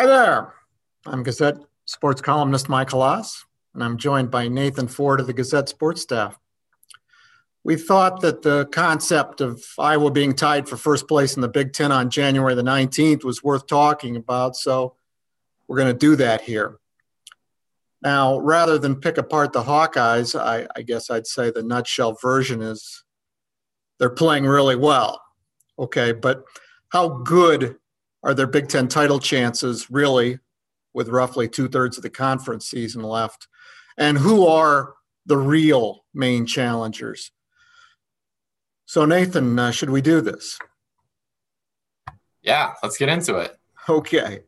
Hi there. I'm Gazette sports columnist Mike Hlas, and I'm joined by Nathan Ford of the Gazette sports staff. We thought that the concept of Iowa being tied for first place in the Big Ten on January the 19th was worth talking about, so we're going to do that here. Now, rather than pick apart the Hawkeyes, I, I guess I'd say the nutshell version is they're playing really well. Okay, but how good are their Big Ten title chances really with roughly two thirds of the conference season left? And who are the real main challengers? So, Nathan, uh, should we do this? Yeah, let's get into it. Okay.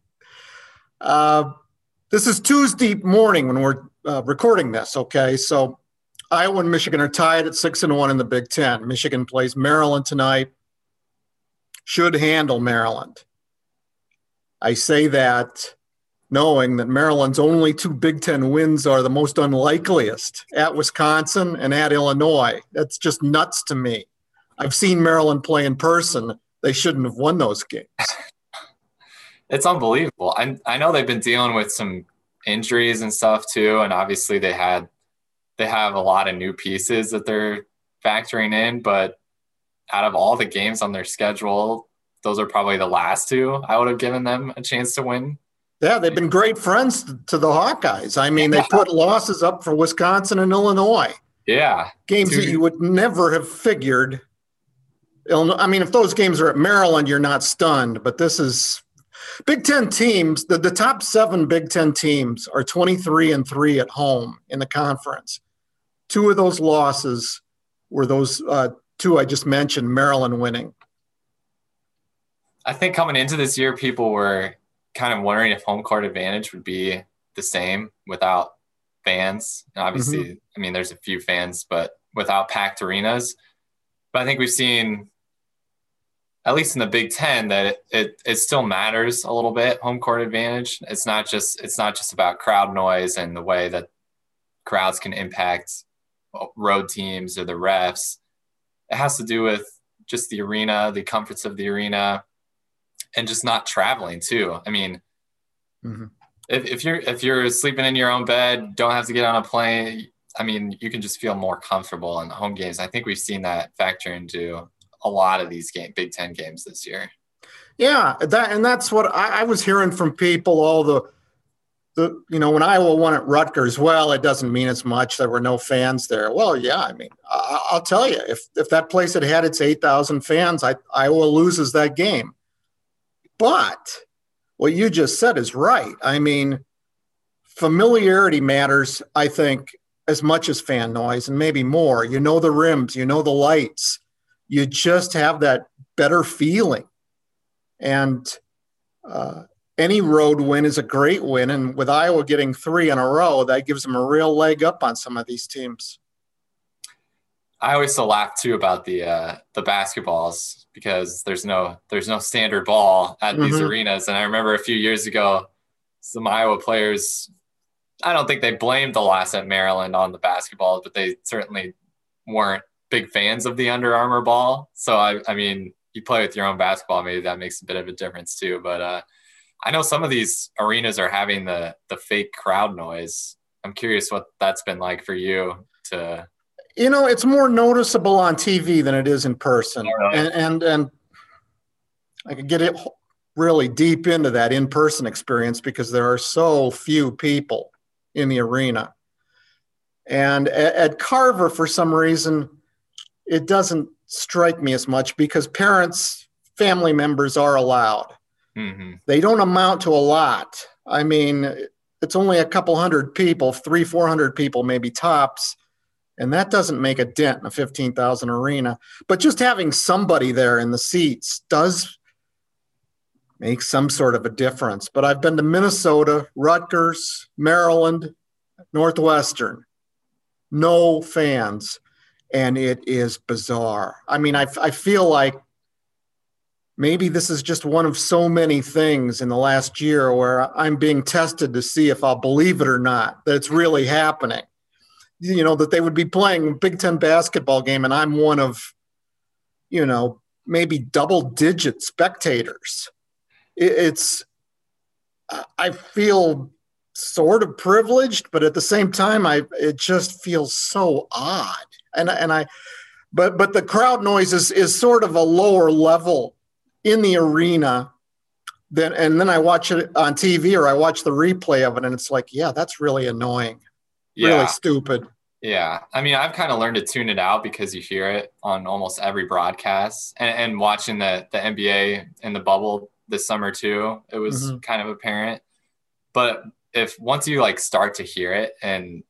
Uh, this is Tuesday morning when we're uh, recording this. Okay, so Iowa and Michigan are tied at six and one in the Big Ten. Michigan plays Maryland tonight. Should handle Maryland. I say that knowing that Maryland's only two Big Ten wins are the most unlikeliest at Wisconsin and at Illinois. That's just nuts to me. I've seen Maryland play in person. They shouldn't have won those games. it's unbelievable. I, I know they've been dealing with some injuries and stuff too, and obviously they had they have a lot of new pieces that they're factoring in. But out of all the games on their schedule, those are probably the last two I would have given them a chance to win. Yeah, they've been great friends to the Hawkeyes. I mean, they put losses up for Wisconsin and Illinois. Yeah. Games that you would never have figured. I mean, if those games are at Maryland, you're not stunned, but this is Big Ten teams, the, the top seven Big Ten teams are 23 and 3 at home in the conference. Two of those losses were those uh, two I just mentioned, Maryland winning. I think coming into this year, people were kind of wondering if home court advantage would be the same without fans. And obviously, mm-hmm. I mean, there's a few fans, but without packed arenas. But I think we've seen, at least in the Big Ten, that it, it, it still matters a little bit. Home court advantage. It's not just it's not just about crowd noise and the way that crowds can impact road teams or the refs. It has to do with just the arena, the comforts of the arena, and just not traveling too. I mean, mm-hmm. if, if you're if you're sleeping in your own bed, don't have to get on a plane. I mean, you can just feel more comfortable in home games. I think we've seen that factor into a lot of these game Big Ten games this year. Yeah, that and that's what I, I was hearing from people. All the the you know when Iowa won at Rutgers, well, it doesn't mean as much. There were no fans there. Well, yeah, I mean, I, will tell you, if if that place had had its eight thousand fans, I, Iowa loses that game. But what you just said is right. I mean, familiarity matters, I think, as much as fan noise and maybe more. You know the rims, you know the lights. You just have that better feeling. And uh, any road win is a great win. And with Iowa getting three in a row, that gives them a real leg up on some of these teams. I always still laugh too about the uh, the basketballs because there's no there's no standard ball at mm-hmm. these arenas. And I remember a few years ago, some Iowa players. I don't think they blamed the loss at Maryland on the basketball, but they certainly weren't big fans of the Under Armour ball. So I, I mean, you play with your own basketball, maybe that makes a bit of a difference too. But uh, I know some of these arenas are having the the fake crowd noise. I'm curious what that's been like for you to you know, it's more noticeable on TV than it is in person, right. and, and and I could get it really deep into that in-person experience because there are so few people in the arena. And at, at Carver, for some reason, it doesn't strike me as much because parents, family members are allowed. Mm-hmm. They don't amount to a lot. I mean, it's only a couple hundred people, three, four hundred people, maybe tops and that doesn't make a dent in a 15,000 arena. But just having somebody there in the seats does make some sort of a difference. But I've been to Minnesota, Rutgers, Maryland, Northwestern, no fans, and it is bizarre. I mean, I, I feel like maybe this is just one of so many things in the last year where I'm being tested to see if I'll believe it or not that it's really happening you know that they would be playing a Big Ten basketball game, and I'm one of, you know, maybe double digit spectators. It's I feel sort of privileged, but at the same time, I it just feels so odd. And and I, but but the crowd noise is is sort of a lower level in the arena. Then and then I watch it on TV or I watch the replay of it, and it's like, yeah, that's really annoying, yeah. really stupid. Yeah, I mean, I've kind of learned to tune it out because you hear it on almost every broadcast, and, and watching the the NBA in the bubble this summer too, it was mm-hmm. kind of apparent. But if once you like start to hear it and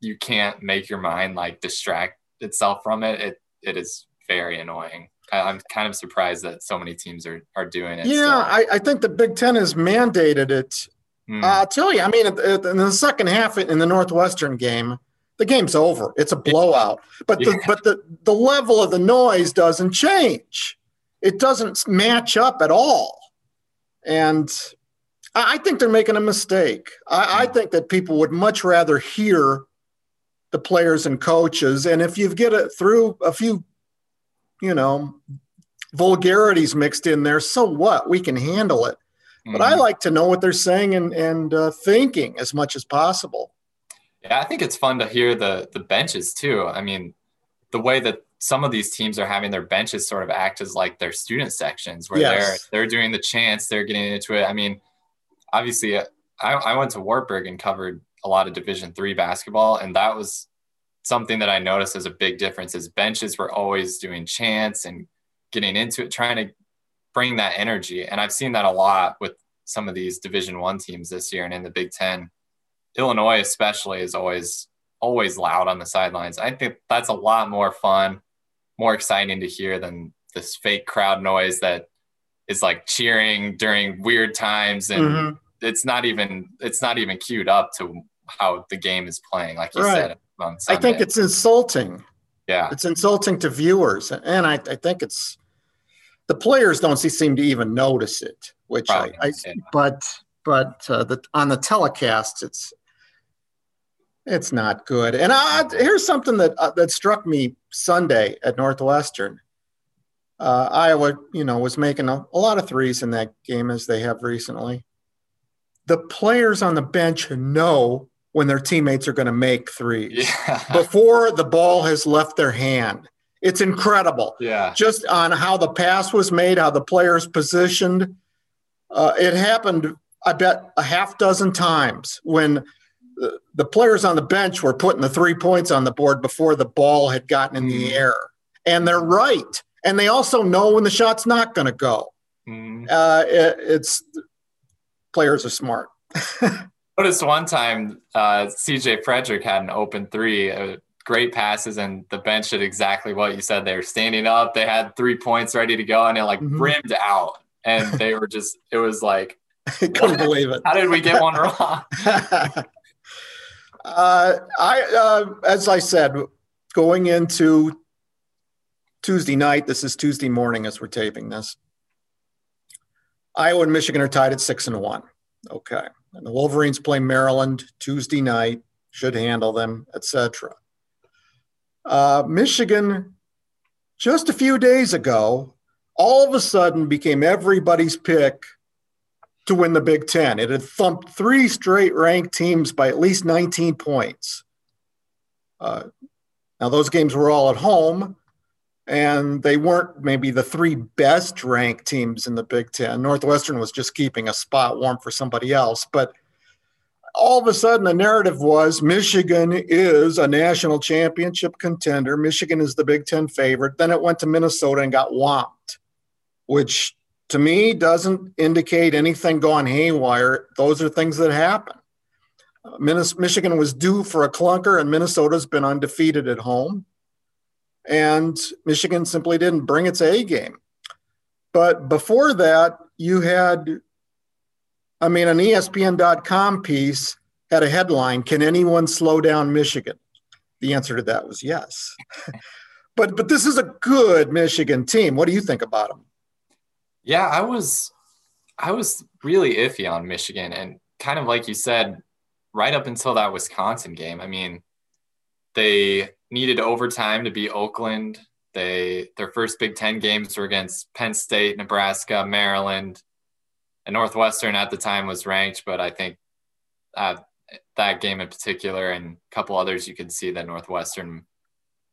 you can't make your mind like distract itself from it, it it is very annoying. I, am kind of surprised that so many teams are are doing it. Yeah, I, I, think the Big Ten has mandated it. Mm. Uh, I'll tell you, I mean, in the second half in the Northwestern game, the game's over. It's a blowout. But the yeah. but the the level of the noise doesn't change. It doesn't match up at all. And I think they're making a mistake. I, I, hmm. think that people would much rather hear the players and coaches. And if you get it through a few, you know, vulgarities mixed in there, so what? We can handle it. Mm-hmm. But I hmm. like to know what they're saying and, and uh, thinking as much as possible. Yeah, I think it's fun to hear the the benches too. I mean, the way that some of these teams are having their benches sort of act as like their student sections where yes. they're they're doing the chants, they're getting into it. I mean, obviously, uh, I, I went to Wartburg and covered a lot of Division three basketball, and that was something that I noticed as a big difference. Is benches were always doing chants and getting into it, trying to bring that energy, and I've seen that a lot with some of these Division one teams this year and in the Big Ten. Illinois, especially, is always always loud on the sidelines. I think that's a lot more fun more exciting to hear than this fake crowd noise that is like cheering during weird times and mm-hmm. it's not even it's not even queued up to how the game is playing like you right. said I think it's insulting. Yeah. It's insulting to viewers. And I, I think it's the players don't seem to even notice it, which I, I but but uh, the, on the telecast, it's it's not good. And I, here's something that uh, that struck me Sunday at Northwestern. Uh, Iowa, you know, was making a, a, lot of threes in that game as they have recently. The players on the bench know when their teammates are going to make threes yeah. before the ball has left their hand. It's incredible. Yeah. Just on how the pass was made, how the players positioned. Uh, it happened, I bet, a half dozen times when the players on the bench were putting the three points on the board before the ball had gotten in the mm. air. And they're right. And they also know when the shot's not going to go. Mm. Uh, it, it's players are smart. Noticed one time uh, CJ Frederick had an open three, uh, great passes, and the bench did exactly what you said. They were standing up, they had three points ready to go, and it like mm-hmm. brimmed out. And they were just, it was like, I couldn't believe it. How did we get one wrong? Uh, I, uh, as I said, going into Tuesday night, this is Tuesday morning as we're taping this. Iowa and Michigan are tied at six and one. Okay. And the Wolverines play Maryland Tuesday night, should handle them, etc. Uh, Michigan, just a few days ago, all of a sudden became everybody's pick to win the Big Ten. It had thumped three straight ranked teams by at least 19 points. Uh, now, those games were all at home, and they weren't maybe the three best ranked teams in the Big Ten. Northwestern was just keeping a spot warm for somebody else. But all of a sudden, the narrative was Michigan is a national championship contender. Michigan is the Big Ten favorite. Then it went to Minnesota and got whomped, which to me doesn't indicate anything going haywire. Those are things that happen. Michigan was due for a clunker, and Minnesota's been undefeated at home. And Michigan simply didn't bring its A game. But before that, you had, I mean, an ESPN.com piece had a headline Can anyone slow down Michigan? The answer to that was yes. but, but this is a good Michigan team. What do you think about them? Yeah, I was I was really iffy on Michigan and kind of like you said right up until that Wisconsin game. I mean, they needed overtime to beat Oakland. They their first Big 10 games were against Penn State, Nebraska, Maryland. and Northwestern at the time was ranked, but I think uh, that game in particular and a couple others, you could see that Northwestern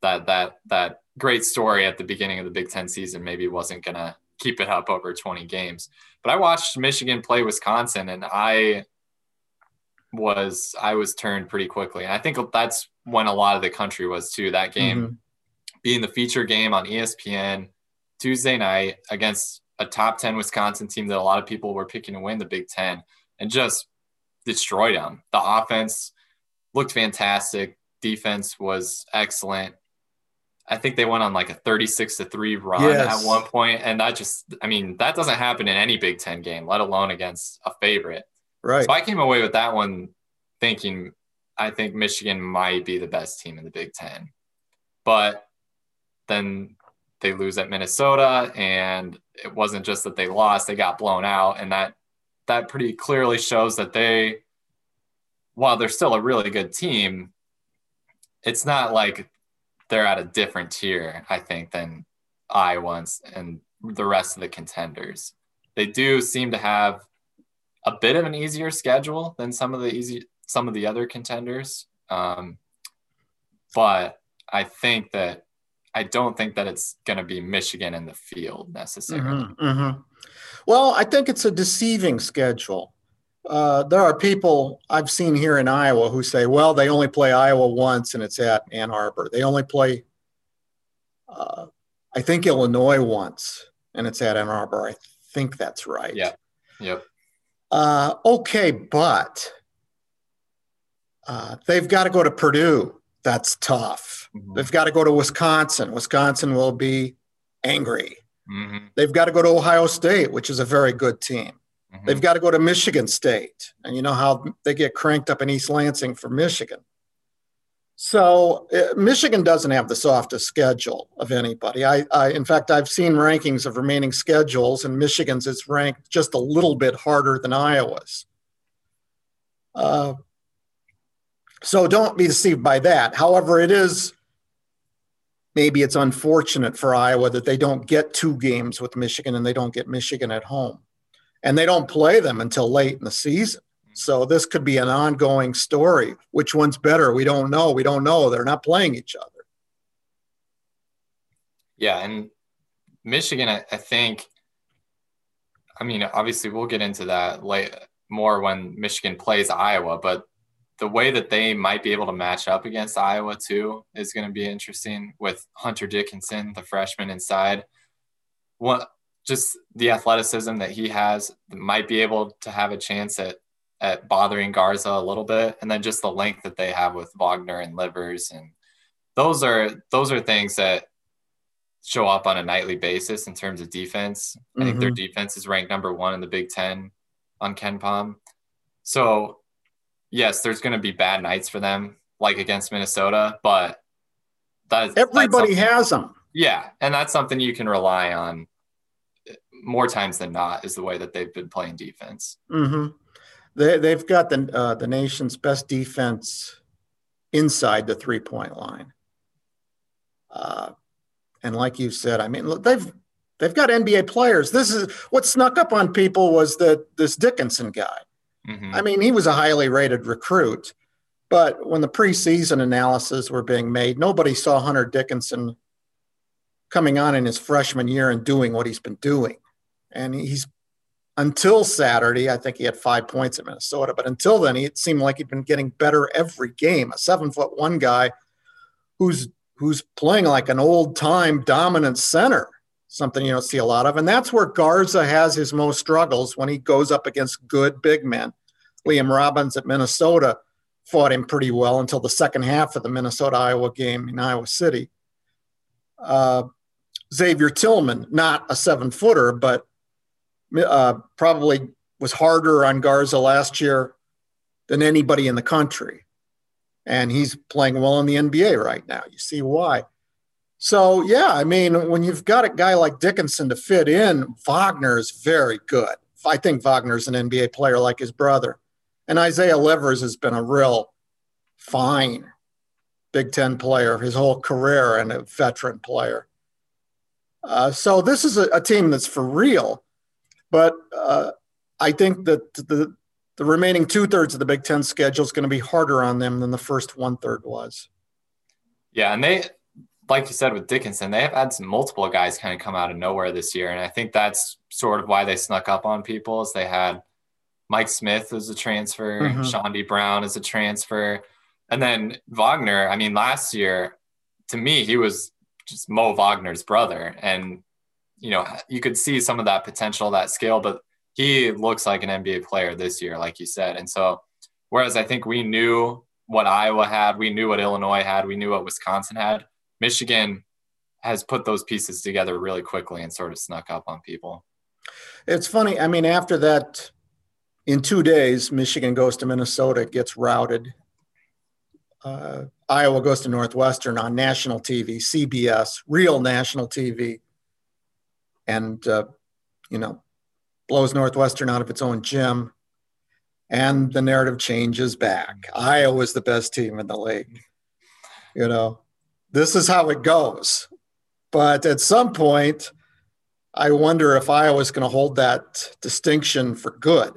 that that that great story at the beginning of the Big Ten season maybe wasn't gonna keep it up over 20 games. But I watched Michigan play Wisconsin, and I was I was turned pretty quickly. And I think that's when a lot of the country was too. That game mm-hmm. being the feature game on ESPN Tuesday night against a top 10 Wisconsin team that a lot of people were picking to win the Big Ten and just destroyed them. The offense looked fantastic. Defense was excellent. I think they went on like a 36 to 3 run yes. at one point, And that just, I mean, that doesn't happen in any Big Ten game, let alone against a favorite. Right. So I came away with that one thinking I think Michigan might be the best team in the Big Ten. But then they lose at Minnesota, and it wasn't just that they lost, they got blown out. And that that pretty clearly shows that they, while they're still a really good team, it's not like they're at a different tier, I think, than Iowa and the rest of the contenders. They do seem to have a bit of an easier schedule than some of the easy some of the other contenders. Um, but I think that I don't think that it's going to be Michigan in the field necessarily. Mm-hmm, mm-hmm. Well, I think it's a deceiving schedule. Uh, there are people I've seen here in Iowa who say, well, they only play Iowa once and it's at Ann Arbor. They only play, uh, I think, Illinois once and it's at Ann Arbor. I think that's right. Yeah. Yep. Uh, okay, but uh, they've got to go to Purdue. That's tough. Mm-hmm. They've got to go to Wisconsin. Wisconsin will be angry. Mm-hmm. They've got to go to Ohio State, which is a very good team. Mm-hmm. They've got to go to Michigan State. And you know how they get cranked up in East Lansing for Michigan. So uh, Michigan doesn't have the softest schedule of anybody. I, I, in fact, I've seen rankings of remaining schedules, and Michigan's is ranked just a little bit harder than Iowa's. Uh, so don't be deceived by that. However, it is maybe it's unfortunate for Iowa that they don't get two games with Michigan and they don't get Michigan at home and they don't play them until late in the season. Mm-hmm. So this could be an ongoing story. Which one's better? We don't know. We don't know. They're not playing each other. Yeah, and Michigan, I, I think. I mean, obviously, we'll get into that late more when Michigan plays Iowa, but the way that they might be able to match up against Iowa too is going to be interesting with Hunter Dickinson, the freshman inside. What just the athleticism that he has might be able to have a chance at at bothering Garza a little bit, and then just the length that they have with Wagner and Livers, and those are those are things that show up on a nightly basis in terms of defense. Mm-hmm. I think their mm-hmm. defense is ranked number one in the Big Ten on KenPom. So yes, there's going to be bad nights for them, like against Minnesota, but that everybody has them. Yeah, and that's something you can rely on more times than not is the way that they've been playing defense. Mm-hmm. They, they've got the uh, the nation's best defense inside the three point line. Uh, and like you said, I mean, look, they've they've got NBA players. This is what snuck up on people was that this Dickinson guy. Mm-hmm. I mean, he was a highly rated recruit, but when the preseason analysis were being made, nobody saw Hunter Dickinson coming on in his freshman year and doing what he's been doing. And he's until Saturday, I think he had five points at Minnesota, but until then, it seemed like he'd been getting better every game. A seven foot one guy who's who's playing like an old time dominant center something you don't see a lot of. And that's where Garza has his most struggles when he goes up against good big men. Liam Robbins at Minnesota fought him pretty well until the second half of the Minnesota Iowa game in Iowa City. Uh, Xavier Tillman, not a seven footer, but uh, probably was harder on Garza last year than anybody in the country. And he's playing well in the NBA right now. You see why. So yeah, I mean, when you've got a guy like Dickinson to fit in, Wagner is very good. I think Wagner's an NBA player like his brother, and Isaiah Livers has been a real fine Big Ten player his whole career and a veteran player. Uh, so this is a, a, team that's for real, but uh, I think that the the remaining two thirds of the Big Ten schedule is going to be harder on them than the first one third was. Yeah, and they, like you said with Dickinson, they have had some multiple guys kind of come out of nowhere this year, and I think that's sort of why they snuck up on people. Is they had Mike Smith as a transfer, mm-hmm. Chaundee Brown as a transfer, and then Wagner. I mean, last year, to me, he was just Mo Wagner's brother, and you know, you could see some of that potential, that skill, but he looks like an NBA player this year, like you said. And so, whereas I think we knew what Iowa had, we knew what Illinois had, we knew what Wisconsin had, Michigan has put those pieces together really quickly and sort of snuck up on people. It's funny. I mean, after that, in two days, Michigan goes to Minnesota, gets routed. Uh, Iowa goes to Northwestern on national TV, CBS, real national TV and uh, you know blows Northwestern out of its own gym, and the narrative changes back. Iowa is the best team in the league. You know, this is how it goes. But at some point, I wonder if Iowa's going to hold that distinction for good.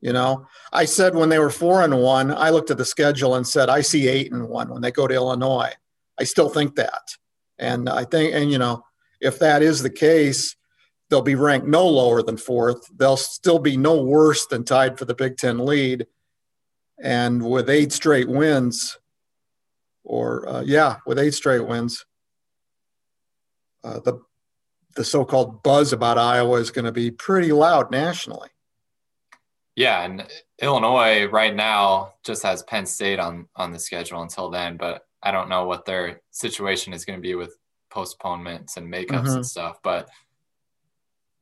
You know, I said when they were four and one, I looked at the schedule and said, I see eight and one when they go to Illinois. I still think that. And I think, and you know, if that is the case, they'll be ranked no lower than fourth. They'll still be no worse than tied for the Big Ten lead. And with eight straight wins, or uh, yeah, with eight straight wins, uh, the the so-called buzz about Iowa is going to be pretty loud nationally. Yeah, and Illinois right now just has Penn State on on the schedule until then, but I don't know what their situation is going to be with postponements and makeups mm-hmm. and stuff. But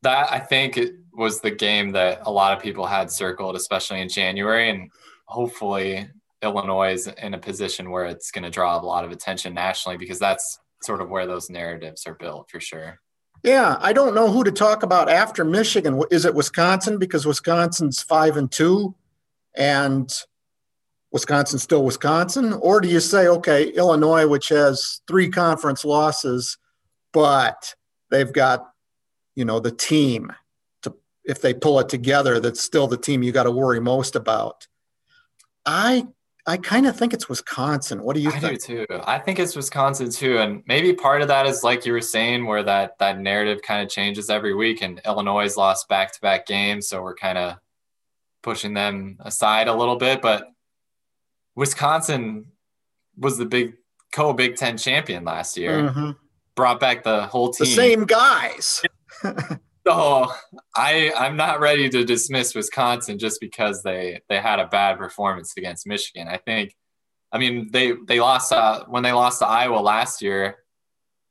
that I think it was the game that a lot of people had circled, especially in January. And hopefully Illinois is in a position where it's going to draw a lot of attention nationally because that's sort of where those narratives are built for sure. Yeah, I don't know who to talk about after Michigan. Is it Wisconsin because Wisconsin's five and two, and Wisconsin still Wisconsin? Or do you say, okay, Illinois, which has three conference losses, but they've got, you know, the team to, if they pull it together, that's still the team you got to worry most about. I I kind of think it's Wisconsin. What do you I think? do too. I think it's Wisconsin too, and maybe part of that is like you were saying, where that that narrative kind of changes every week. And Illinois lost back to back games, so we're kind of pushing them aside a little bit. But Wisconsin was the big co Big Ten champion last year. Mm-hmm. Brought back the whole team. The same guys. so I I'm not ready to dismiss Wisconsin just because they they had a bad performance against Michigan. I think, I mean they they lost uh, when they lost to Iowa last year,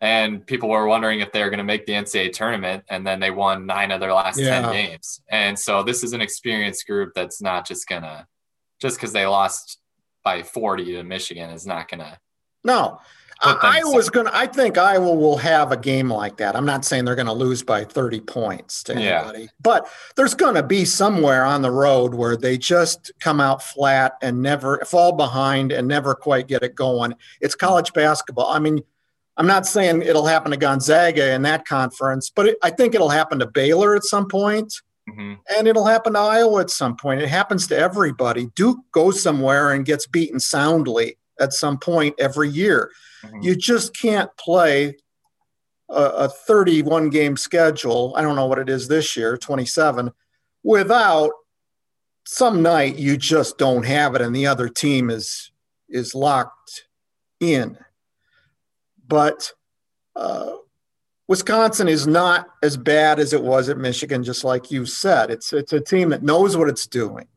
and people were wondering if they were going to make the NCAA tournament, and then they won nine of their last yeah. ten games. And so this is an experienced group that's not just gonna just because they lost by 40 to Michigan is not going to. No, I, was going to, I think Iowa will have a game like that. I'm not saying they're going to lose by 30 points to anybody, yeah. but there's going to be somewhere on the road where they just come out flat and never fall behind and never quite get it going. It's college basketball. I mean, I'm not saying it'll happen to Gonzaga in that conference, but it, I think it'll happen to Baylor at some point. Mm-hmm. And it'll happen to Iowa at some point. It happens to everybody. Duke goes somewhere and gets beaten soundly at some point every year. Mm-hmm. You just can't play a, a 31 game schedule. I don't know what it is this year, 27, without some night you just don't have it and the other team is is locked in. But uh, Wisconsin is not as bad as it was at Michigan, just like you said. It's it's a team that knows what it's doing.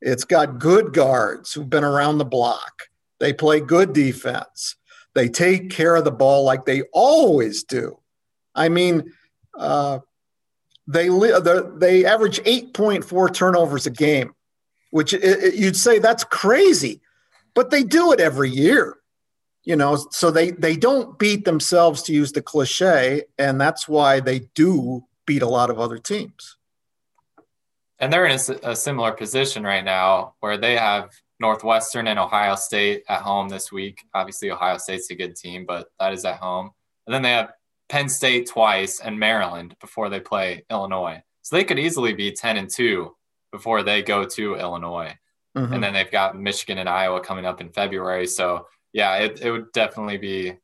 It's got good guards who've been around the block. They play good defense. They take care of the ball like they always do. I mean, uh, they they average 8.4 turnovers a game, which it, it, you'd say that's crazy, but they do it every year you know so they they don't beat themselves to use the cliche and that's why they do beat a lot of other teams and they're in a, a, similar position right now where they have northwestern and ohio state at home this week obviously ohio state's a good team but that is at home and then they have penn state twice and maryland before they play illinois So they could easily be 10 and 2 before they go to Illinois. Mm-hmm. And then they've got Michigan and Iowa coming up in February. So, yeah, it, it would definitely be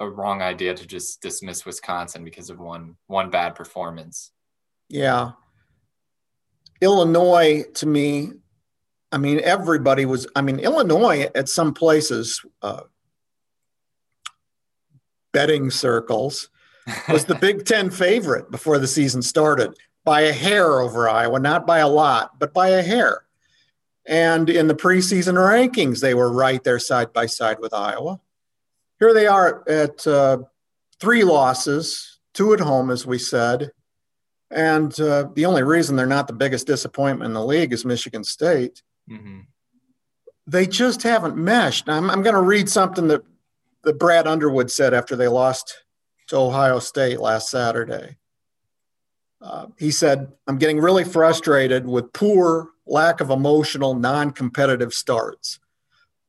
a wrong idea to just dismiss Wisconsin because of one one bad performance. Yeah. Illinois to me, I mean, everybody was, I mean, Illinois at some places, uh, betting circles, was the Big Ten favorite before the season started by a hair over Iowa, not by a lot, but by a hair. And in the preseason rankings, they were right there side by side with Iowa. Here they are at uh, three losses, two at home, as we said. And uh, the only reason they're not the biggest disappointment in the league is Michigan State. Mm-hmm. They just haven't meshed. I'm, I'm going to read something that, that Brad Underwood said after they lost to Ohio State last Saturday. Uh, he said, I'm getting really frustrated with poor, lack of emotional, non competitive starts.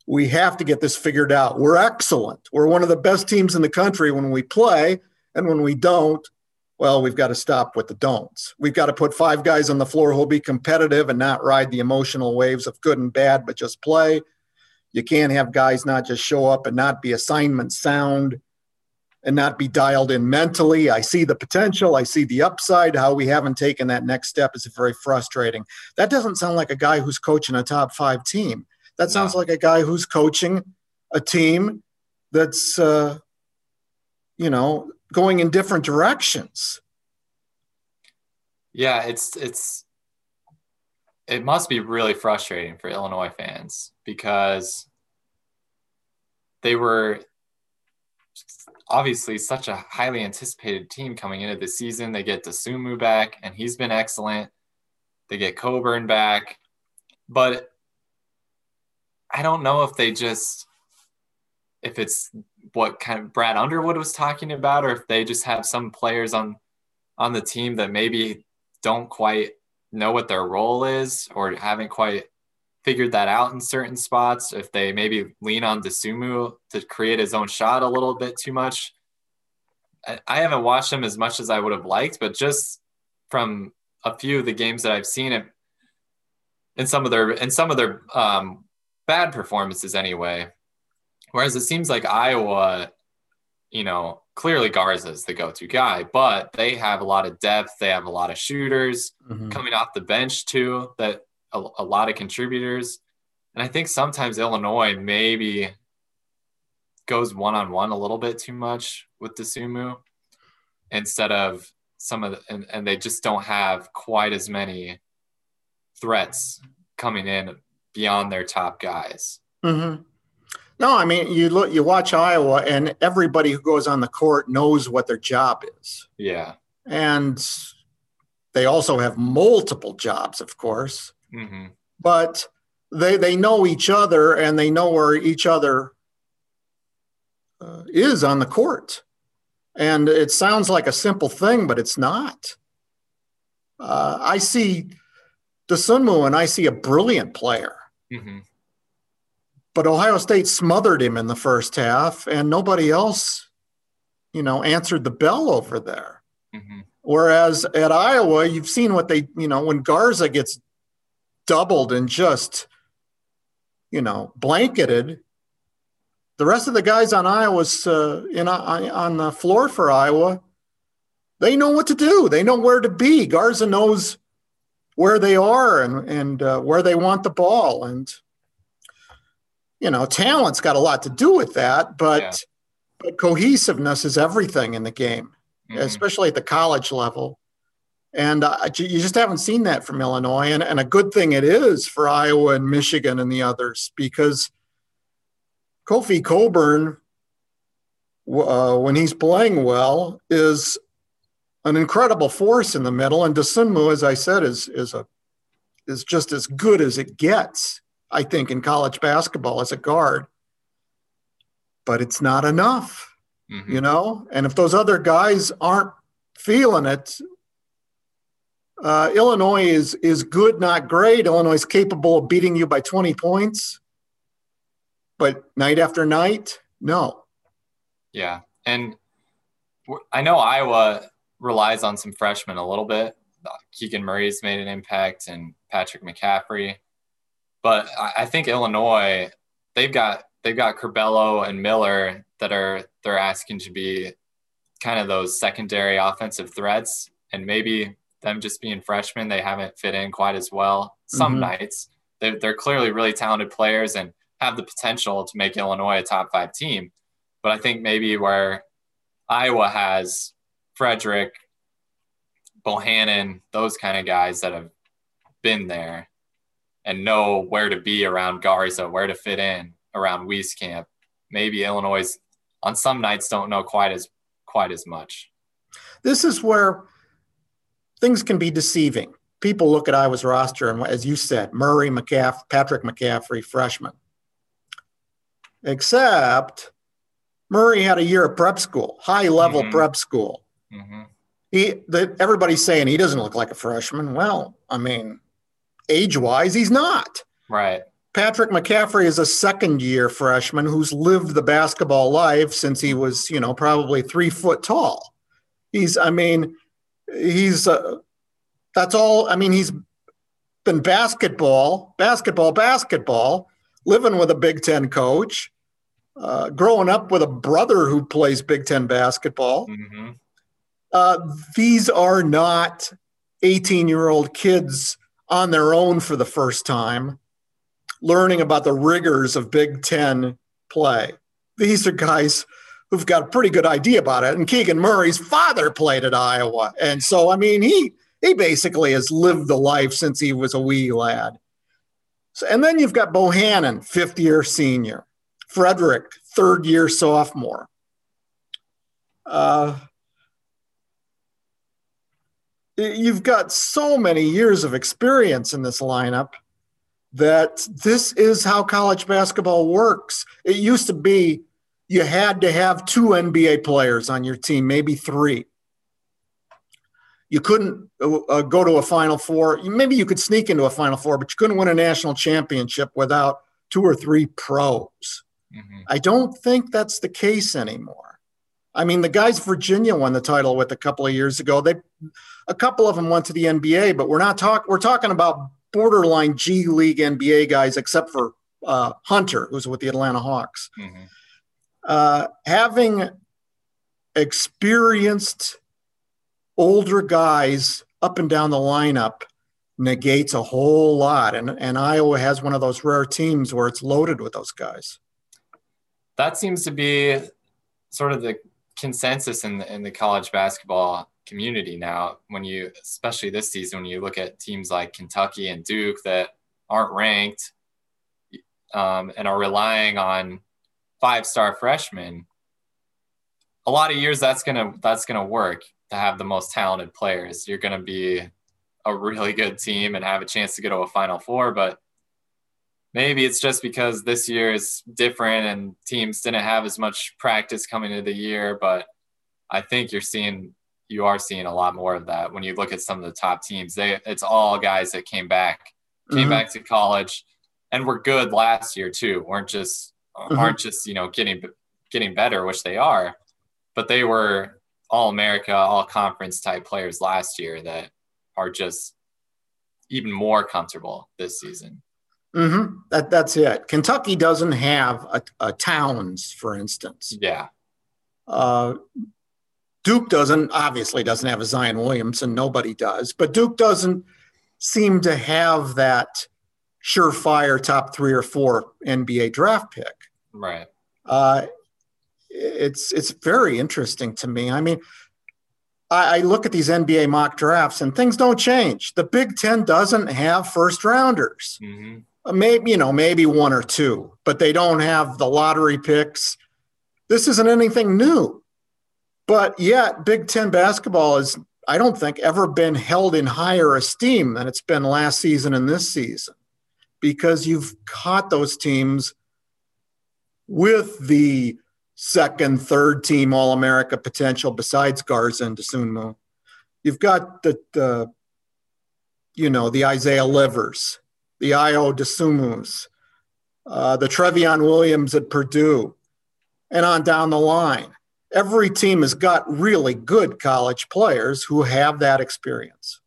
We have to get this figured out. We're excellent. We're one of the best teams in the country when we play. And when we don't, well, we've got to stop with the don'ts. We've got to put five guys on the floor who'll be competitive and not ride the emotional waves of good and bad, but just play. You can't have guys not just show up and not be assignment sound and not be dialed in mentally. I see the potential, I see the upside. How we haven't taken that next step is very frustrating. That doesn't sound like a guy who's coaching a top five team. That sounds no. like a guy who's coaching a team that's, uh, you know, going in different directions. Yeah, it's it's it must be really frustrating for Illinois fans because they were obviously such a highly anticipated team coming into the season. They get Dosunmu back, and he's been excellent. They get Cockburn back, but I don't know if they just if it's what kind of Brad Underwood was talking about, or if they just have some players on on the team that maybe don't quite know what their role is or haven't quite figured that out in certain spots. If they maybe lean on Dosunmu to create his own shot a little bit too much. I haven't watched him as much as I would have liked, but just from a few of the games that I've seen it in some of their in some of their um, bad performances anyway. Whereas it seems like Iowa, you know, clearly Garza is the go-to guy, but they have a lot of depth. They have a lot of shooters mm-hmm. coming off the bench too. That a, a lot of contributors. And I think sometimes Illinois maybe goes one on one a little bit too much with Dosunmu instead of some of the, and, and they just don't have quite as many threats coming in beyond their top guys. Mm-hmm. No, I mean you look, you watch Iowa, and everybody who goes on the court knows what their job is. Yeah, and they also have multiple jobs, of course. Mm-hmm. But they they know each other and they know where each other uh, is on the court. And it sounds like a simple thing, but it's not. Uh, I see Dosunmu and I see a brilliant player. Mm-hmm. But Ohio State smothered him in the first half, and nobody else, you know, answered the bell over there. Mm-hmm. Whereas at Iowa, you've seen what they, you know, when Garza gets doubled and just, you know, blanketed. The rest of the guys on Iowa's uh, in uh, on the floor for Iowa, they know what to do. They know where to be. Garza knows where they are and and uh, where they want the ball, and you know, talent's got a lot to do with that. But yeah. but cohesiveness is everything in the game, mm-hmm. especially at the college level. And uh, you just haven't seen that from Illinois. And, and a good thing it is for Iowa and Michigan and the others because Kofi Cockburn, uh, when he's playing well, is an incredible force in the middle. And Dosunmu, as I said, is, is, a, is just as good as it gets, I think, in college basketball as a guard. But it's not enough, mm-hmm. you know? And if those other guys aren't feeling it, uh, Illinois is is good, not great. Illinois is capable of beating you by 20 points, but night after night, no. Yeah, and I know Iowa relies on some freshmen a little bit, Keegan Murray's made an impact and Patrick McCaffery, But I, think Illinois, they've got they've got Curbelo and Miller that are they're asking to be kind of those secondary offensive threats, and maybe them just being freshmen, they haven't fit in quite as well. Some mm-hmm. nights they're, they're clearly really talented players and have the potential to make Illinois a top five team. But I think maybe where Iowa has Frederick, Bohannon, those kind of guys that have been there and know where to be around Garza, where to fit in around Wieskamp. Maybe Illinois on some nights don't know quite as quite as much. This is where things can be deceiving. People look at Iowa's roster and, as you said, Murray, McCaff, Patrick McCaffery, freshman. Except Murray had a year of prep school, high level mm-hmm. prep school. Mm-hmm. He, the, everybody's saying he doesn't look like a freshman. Well, I mean, age wise, he's not. Right. Patrick McCaffery is a second year freshman who's lived the basketball life since he was, you know, probably three foot tall. He's, I mean, he's, uh, that's all. I mean, he's been basketball, basketball, basketball, living with a Big Ten coach, uh, growing up with a brother who plays Big Ten basketball. Mm-hmm. Uh, these are not 18 year old kids on their own for the first time, learning about the rigors of Big Ten play. These are guys who've got a pretty good idea about it. And Keegan Murray's father played at Iowa. And so, I mean, he, he basically has lived the life since he was a wee lad. So, and then you've got Bohannon, fifth year senior, Frederick, third year sophomore. Uh, you've got so many years of experience in this lineup that this is how college basketball works. It used to be you had to have two NBA players on your team, maybe three. You couldn't uh, uh, go to a Final Four. Maybe you could sneak into a Final Four, but you couldn't win a national championship without two or three pros. Mm-hmm. I don't think that's the case anymore. I mean, the guys Virginia won the title with a couple of years ago. They, a couple of them went to the NBA, but we're not talking. We're talking about borderline G League NBA guys, except for uh, Hunter, who's with the Atlanta Hawks. Mm-hmm. Uh, having experienced older guys up and down the lineup negates a whole lot. And, and Iowa has one of those rare teams where it's loaded with those guys. That seems to be sort of the consensus in the, in the college basketball community now. When you, especially this season, when you look at teams like Kentucky and Duke that aren't ranked um, and are relying on five star freshmen, a lot of years that's gonna that's gonna work to have the most talented players. You're gonna be a really good team and have a chance to go to a final four, but maybe it's just because this year is different and teams didn't have as much practice coming into the year, but I think you're seeing you are seeing a lot more of that when you look at some of the top teams. They it's all guys that came back, came mm-hmm. back to college and were good last year too. weren't just mm-hmm. aren't just you know getting getting better, which they are, but they were all America, all conference type players last year that are just even more comfortable this season. Mm-hmm. That that's it. Kentucky doesn't have a, a Towns, for instance. Yeah. Uh, Duke doesn't obviously doesn't have a Zion Williamson. Nobody does, but Duke doesn't seem to have that surefire top three or four NBA draft pick. Right. Uh, it's it's very interesting to me. I mean, I, I look at these NBA mock drafts and things don't change. The Big Ten doesn't have first rounders. Mm-hmm. Uh, maybe you know maybe one or two, but they don't have the lottery picks. This isn't anything new, but yet Big Ten basketball is I don't think ever been held in higher esteem than it's been last season and this season because you've caught those teams with the second, third team All America potential besides Garza and Dosunmu. You've got the, the you know, the Isaiah Livers, the Ayo Dosunmus, uh, the Trevion Williams at Purdue, and on down the line. Every team has got really good college players who have that experience.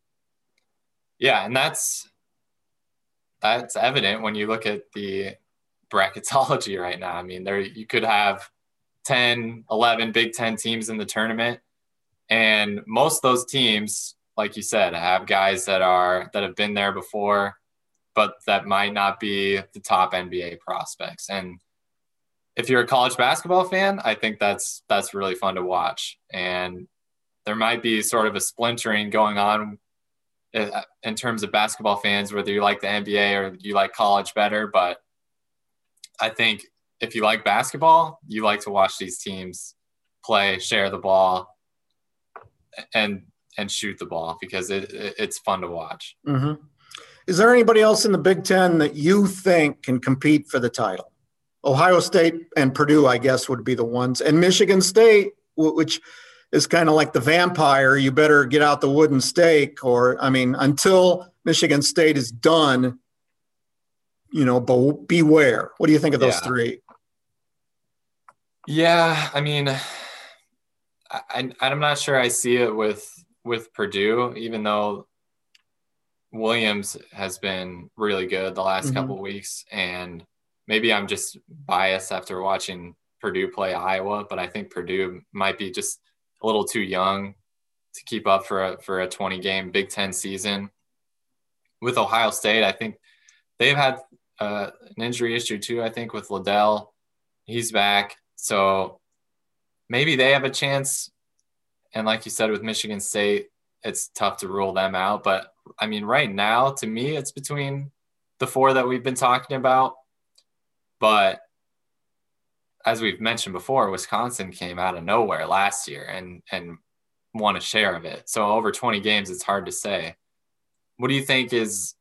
Yeah, and that's that's evident when you look at the bracketology right now. I mean, there you could have 10, 11 Big 10 teams in the tournament and most of those teams, like you said, have guys that are that have been there before, but that might not be the top NBA prospects. And if you're a college basketball fan, I think that's that's really fun to watch. And there might be sort of a splintering going on uh, in terms of basketball fans, whether you like the NBA or you like college better. But I think if you like basketball, you like to watch these teams play, share the ball, and and shoot the ball because it, it it's fun to watch. Mm-hmm. Is there anybody else in the Big Ten that you think can compete for the title? Ohio State and Purdue, I guess, would be the ones, and Michigan State, which is kind of like the vampire. You better get out the wooden stake, or I mean, until Michigan State is done, you know, but beware. What do you think of those yeah. three? Yeah, I mean, I, I'm not sure I see it with with Purdue, even though Williams has been really good the last mm-hmm. couple weeks, and maybe I'm just biased after watching Purdue play Iowa, but I think Purdue might be just a little too young to keep up for a for a 20 game Big Ten season. With Ohio State, I think they've had uh, an injury issue too. I think with Liddell, he's back, so maybe they have a chance. And like you said, with Michigan State, it's tough to rule them out. But I mean, right now, to me, it's between the four that we've been talking about. But as we've mentioned before, Wisconsin came out of nowhere last year and and won a share of it. So over 20 games, it's hard to say. What do you think is,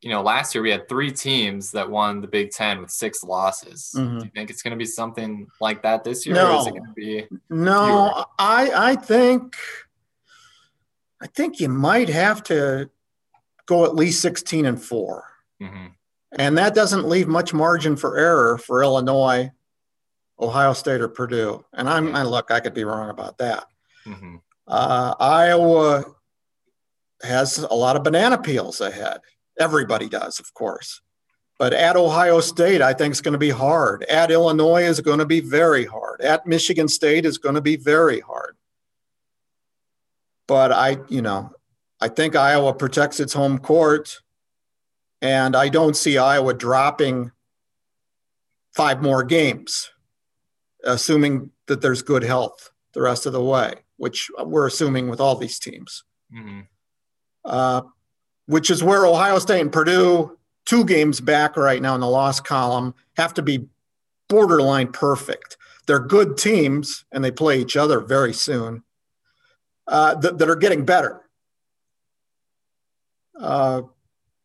you know, last year we had three teams that won the Big Ten with six losses. Mm-hmm. Do you think it's going to be something like that this year? No, is it going to be no. Fewer? I I think I think you might have to go at least 16 and 4 mm-hmm. And that doesn't leave much margin for error for Illinois, Ohio State, or Purdue. And I'm, I look, I could be wrong about that. Mm-hmm. Uh, Iowa has a lot of banana peels ahead. Everybody does, of course. But at Ohio State, I think it's going to be hard. At Illinois is going to be very hard. At Michigan State is going to be very hard. But I, you know, I think Iowa protects its home court. And I don't see Iowa dropping five more games, assuming that there's good health the rest of the way, which we're assuming with all these teams. Mm-hmm. Uh, which is where Ohio State and Purdue, two games back right now in the loss column, have to be borderline perfect. They're good teams and they play each other very soon uh, that, that, are getting better. Uh,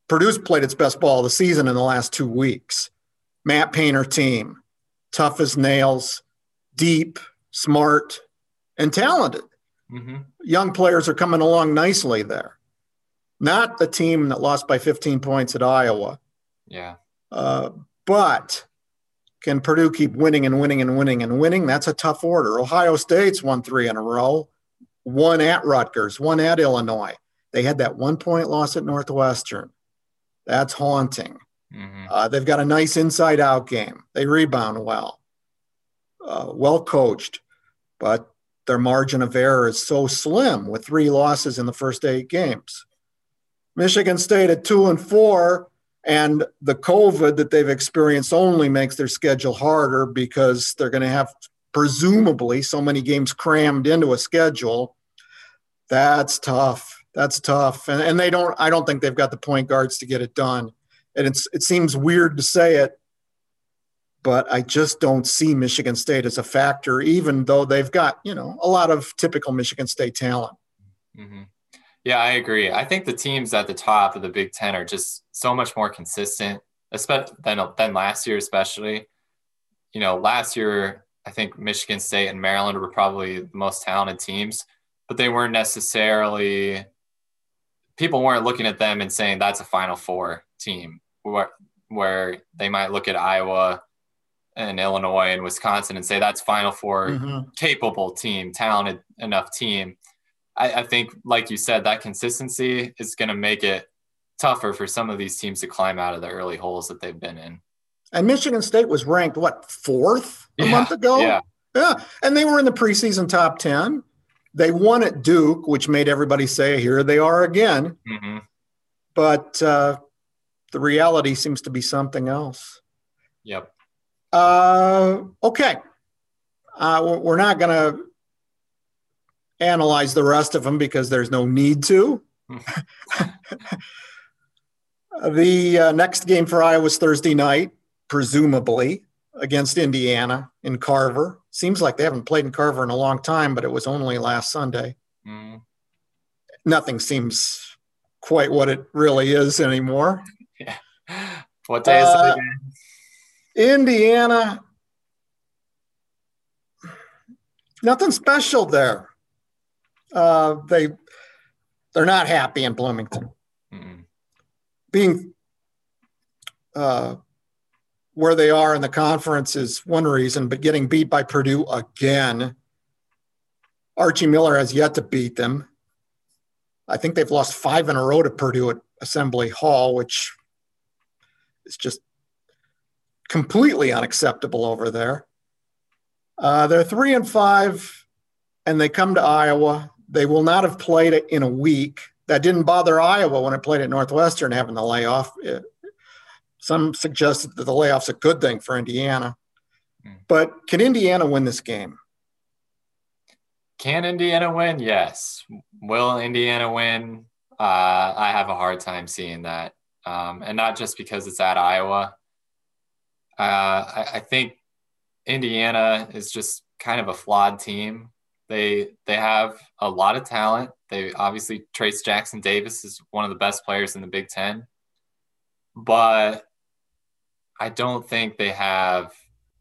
Purdue's played its best ball of the season in the last two weeks. Matt Painter team, tough as nails, deep, smart, and talented. Mm-hmm. Young players are coming along nicely there. Not the team that lost by 15 points at Iowa. Yeah. Uh, but can Purdue keep winning and winning and winning and winning? That's a tough order. Ohio State's won three in a row, one at Rutgers, one at Illinois. They had that one point loss at Northwestern. That's haunting. Mm-hmm. Uh, they've got a nice inside out game. They rebound well, uh, well coached, but their margin of error is so slim with three losses in the first eight games. Michigan State at two and four, and the COVID that they've experienced only makes their schedule harder because they're going to have presumably so many games crammed into a schedule. That's tough that's tough. And, and they don't, I don't think they've got the point guards to get it done. And it's, it seems weird to say it, but I just don't see Michigan State as a factor, even though they've got, you know, a lot of typical Michigan State talent. Mm-hmm. Yeah, I agree. I think the teams at the top of the Big Ten are just so much more consistent, especially than, than last year, especially. You know, last year, I think Michigan State and Maryland were probably the most talented teams, but they weren't necessarily people weren't looking at them and saying that's a Final Four team, where, where they might look at Iowa and Illinois and Wisconsin and say that's Final 4 mm-hmm. capable team, talented enough team. I, I, think, like you said, that consistency is going to make it tougher for some of these teams to climb out of the early holes that they've been in. And Michigan State was ranked what fourth a yeah, month ago. Yeah, yeah, and they were in the preseason top ten. They won at Duke, which made everybody say, "Here they are again." Mm-hmm. But uh, the reality seems to be something else. Yep. Uh, okay. Uh, we're not going to analyze the rest of them because there's no need to. the uh, next game for Iowa is Thursday night, presumably against Indiana in Carver. Seems like they haven't played in Carver in a long time, but it was only last Sunday. Mm. Nothing seems quite what it really is anymore. Yeah. What day is uh, it Indiana. Nothing special there. Uh, they they're not happy in Bloomington. Mm-mm. Being uh, where they are in the conference is one reason, but getting beat by Purdue again. Archie Miller has yet to beat them. I think they've lost five in a row to Purdue at Assembly Hall, which is just completely unacceptable over there. Uh, they're three and five, and they come to Iowa. They will not have played it in a week. That didn't bother Iowa when it played at Northwestern having the layoff. It, some suggested that the layoff's a good thing for Indiana. Hmm. But can Indiana win this game? Can Indiana win? Yes. Will Indiana win? Uh, I have a hard time seeing that. Um, and not just because it's at Iowa. Uh, I, I think Indiana is just kind of a flawed team. They they have a lot of talent. They obviously Trayce Jackson Davis is one of the best players in the Big Ten, but I don't think they have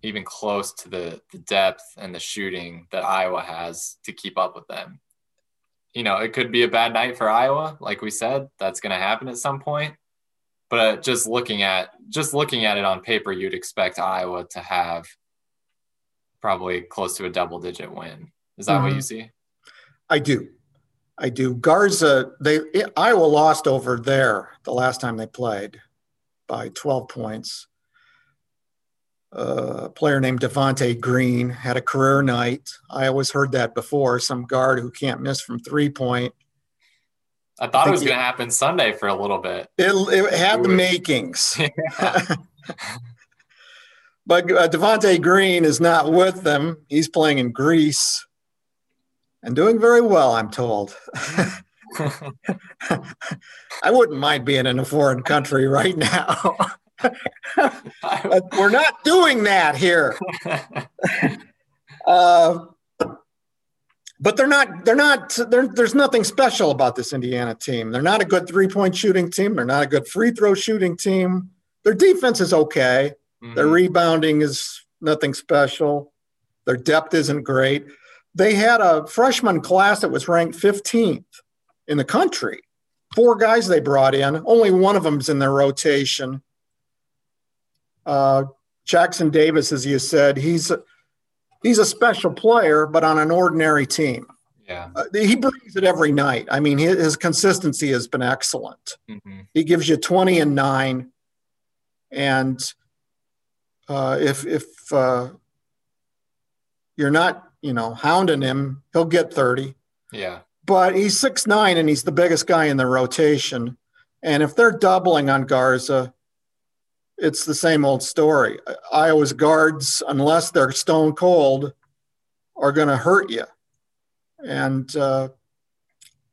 even close to the, the depth and the shooting that Iowa has to keep up with them. You know, it could be a bad night for Iowa, like we said, that's going to happen at some point. But just looking at just looking at it on paper, you'd expect Iowa to have probably close to a double digit win. Is that mm-hmm. what you see? I do. I do. Garza, they Iowa lost over there the last time they played by 12 points a player named Devonte Green had a career night. I always heard that before. Some guard who can't miss from three point. I thought I it was going to happen Sunday for a little bit. It, it had the makings. but uh, Devonte Green is not with them. He's playing in Greece and doing very well, I'm told. I wouldn't mind being in a foreign country right now. we're not doing that here. Uh, but they're not. They're not. They're, there's nothing special about this Indiana team. They're not a good three point shooting team. They're not a good free throw shooting team. Their defense is okay. Mm-hmm. Their rebounding is nothing special. Their depth isn't great. They had a freshman class that was ranked 15th in the country. Four guys they brought in. Only one of them's in their rotation. Uh, Jackson Davis, as you said, he's a, he's a special player, but on an ordinary team. Yeah, uh, he brings it every night. I mean, his, his consistency has been excellent. Mm-hmm. He gives you twenty and nine, and uh, if if uh, you're not, you know, hounding him, he'll get thirty. Yeah, but he's six nine and he's the biggest guy in the rotation. And if they're doubling on Garza, it's the same old story. Iowa's guards, unless they're stone cold, are going to hurt you. And, uh,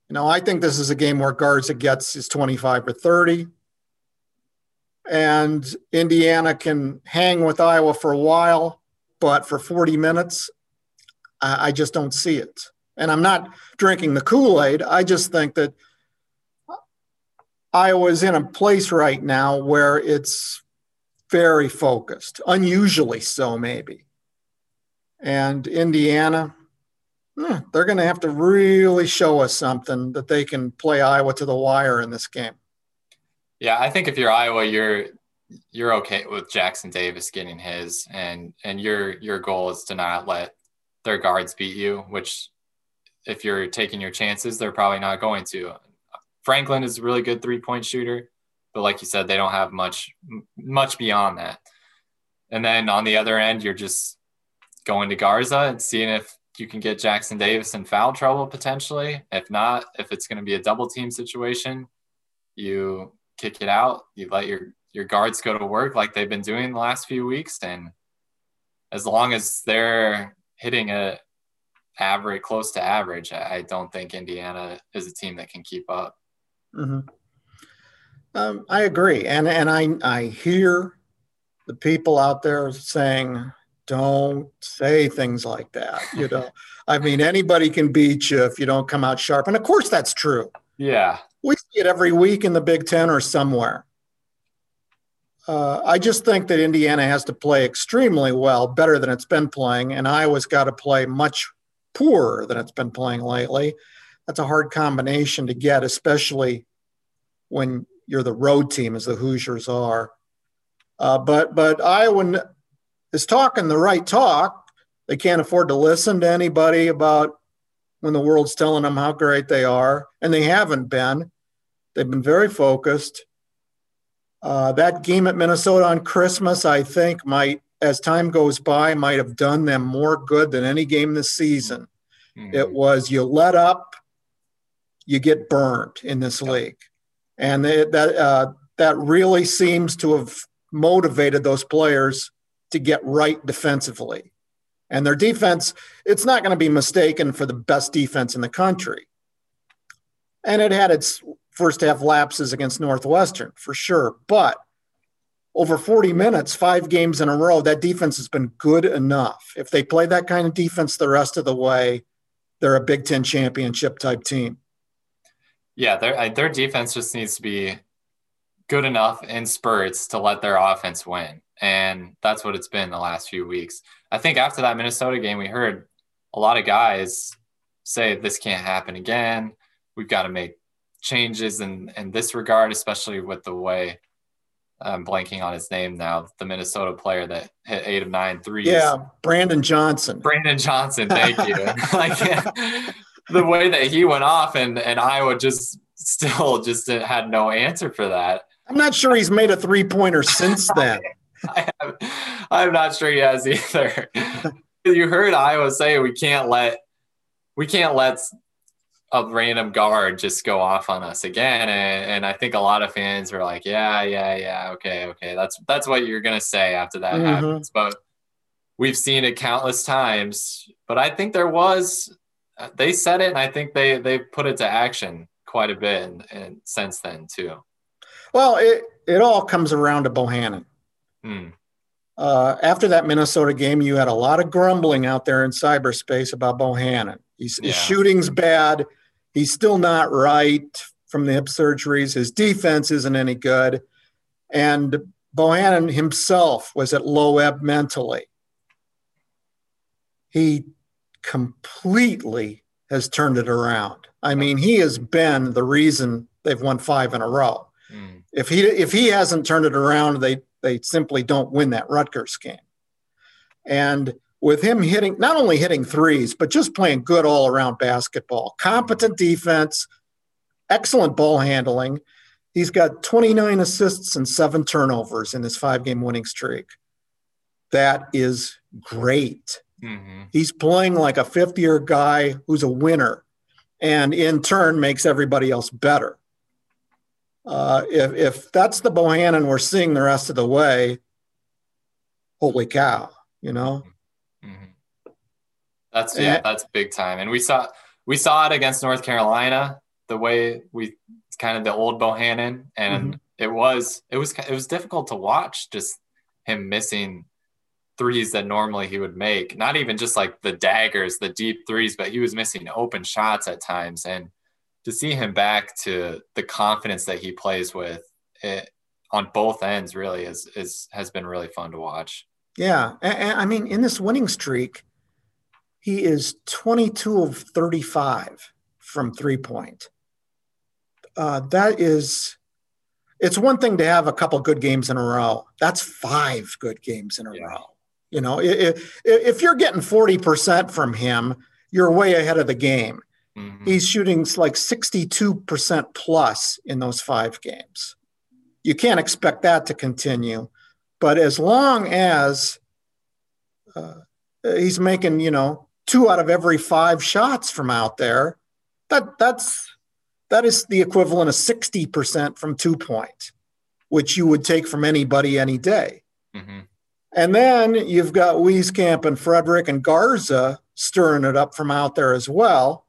you know, I think this is a game where Garza gets his 25 or 30. And Indiana can hang with Iowa for a while, but for 40 minutes, I, I just don't see it. And I'm not drinking the Kool Aid. I just think that Iowa's in a place right now where it's very focused, unusually so, maybe. And Indiana, eh, they're going to have to really show us something that they can play Iowa to the wire in this game. Yeah, I think if you're Iowa, you're you're okay with Jackson Davis getting his, and and your your goal is to not let their guards beat you. Which, if you're taking your chances, they're probably not going to Franklin is a really good three point shooter, but like you said, they don't have much much beyond that. And then on the other end, you're just going to Garza and seeing if you can get Jackson Davis in foul trouble potentially. If not, if it's going to be a double team situation, you kick it out. You let your your guards go to work like they've been doing the last few weeks, and as long as they're hitting a average, close to average, I don't think Indiana is a team that can keep up. Mm-hmm. Um, I agree, and and I I hear the people out there saying, "Don't say things like that." You know, I mean, anybody can beat you if you don't come out sharp, and of course that's true. Yeah, we see it every week in the Big Ten or somewhere. Uh, I just think that Indiana has to play extremely well, better than it's been playing, and Iowa's got to play much poorer than it's been playing lately. That's a hard combination to get, especially when you're the road team, as the Hoosiers are. Uh, but but Iowa is talking the right talk. They can't afford to listen to anybody about when the world's telling them how great they are, and they haven't been. They've been very focused. Uh, that game at Minnesota on Christmas, I think, might as time goes by, might have done them more good than any game this season. Mm-hmm. It was you let up, you get burned in this league, and they, that uh, that really seems to have motivated those players to get right defensively. And their defense, it's not going to be mistaken for the best defense in the country. And it had its first half lapses against Northwestern for sure, but over 40 minutes, five games in a row, that defense has been good enough. If they play that kind of defense the rest of the way, they're a Big Ten championship type team. Yeah, their their defense just needs to be good enough in spurts to let their offense win, and that's what it's been the last few weeks. I think after that Minnesota game, we heard a lot of guys say this can't happen again. We've got to make changes in in this regard, especially with the way I'm blanking on his name now. The Minnesota player that hit eight of nine threes. Yeah, Brandon Johnson. Brandon Johnson, thank you. like the way that he went off, and and Iowa just still just had no answer for that. I'm not sure he's made a three pointer since then. I have, I'm not sure he has either. you heard Iowa say we can't let we can't let a random guard just go off on us again and, and i think a lot of fans are like yeah yeah yeah okay okay that's that's what you're gonna say after that mm-hmm. happens but we've seen it countless times but i think there was they said it and i think they they put it to action quite a bit and, and since then too well it it all comes around to bohannon hmm. uh, after that minnesota game you had a lot of grumbling out there in cyberspace about bohannon He's, yeah. his shooting's bad He's still not right from the hip surgeries. His defense isn't any good. And Bohannon himself was at low ebb mentally. He completely has turned it around. I mean, he has been the reason they've won five in a row. Mm. If he if he hasn't turned it around, they they simply don't win that Rutgers game. And with him hitting not only hitting threes, but just playing good all around basketball, competent defense, excellent ball handling. He's got 29 assists and seven turnovers in his five game winning streak. That is great. Mm-hmm. He's playing like a fifth year guy who's a winner and in turn makes everybody else better. Uh, if, if that's the Bohannon we're seeing the rest of the way, holy cow, you know? That's yeah, that's big time. And we saw we saw it against North Carolina, the way we kind of the old Bohannon, and mm-hmm. it was it was it was difficult to watch just him missing threes that normally he would make. Not even just like the daggers, the deep threes, but he was missing open shots at times. And to see him back to the confidence that he plays with it, on both ends really is is has been really fun to watch. Yeah, I mean, in this winning streak, he is 22 of 35 from three point. Uh, that is, it's one thing to have a couple good games in a row. That's five good games in a yeah. row. You know, if, if you're getting 40% from him, you're way ahead of the game. Mm-hmm. He's shooting like 62% plus in those five games. You can't expect that to continue. But as long as uh, he's making, you know, two out of every five shots from out there, that that's that is the equivalent of 60% from two point, which you would take from anybody any day. Mm-hmm. And then you've got Wieskamp and Fredrick and Garza stirring it up from out there as well.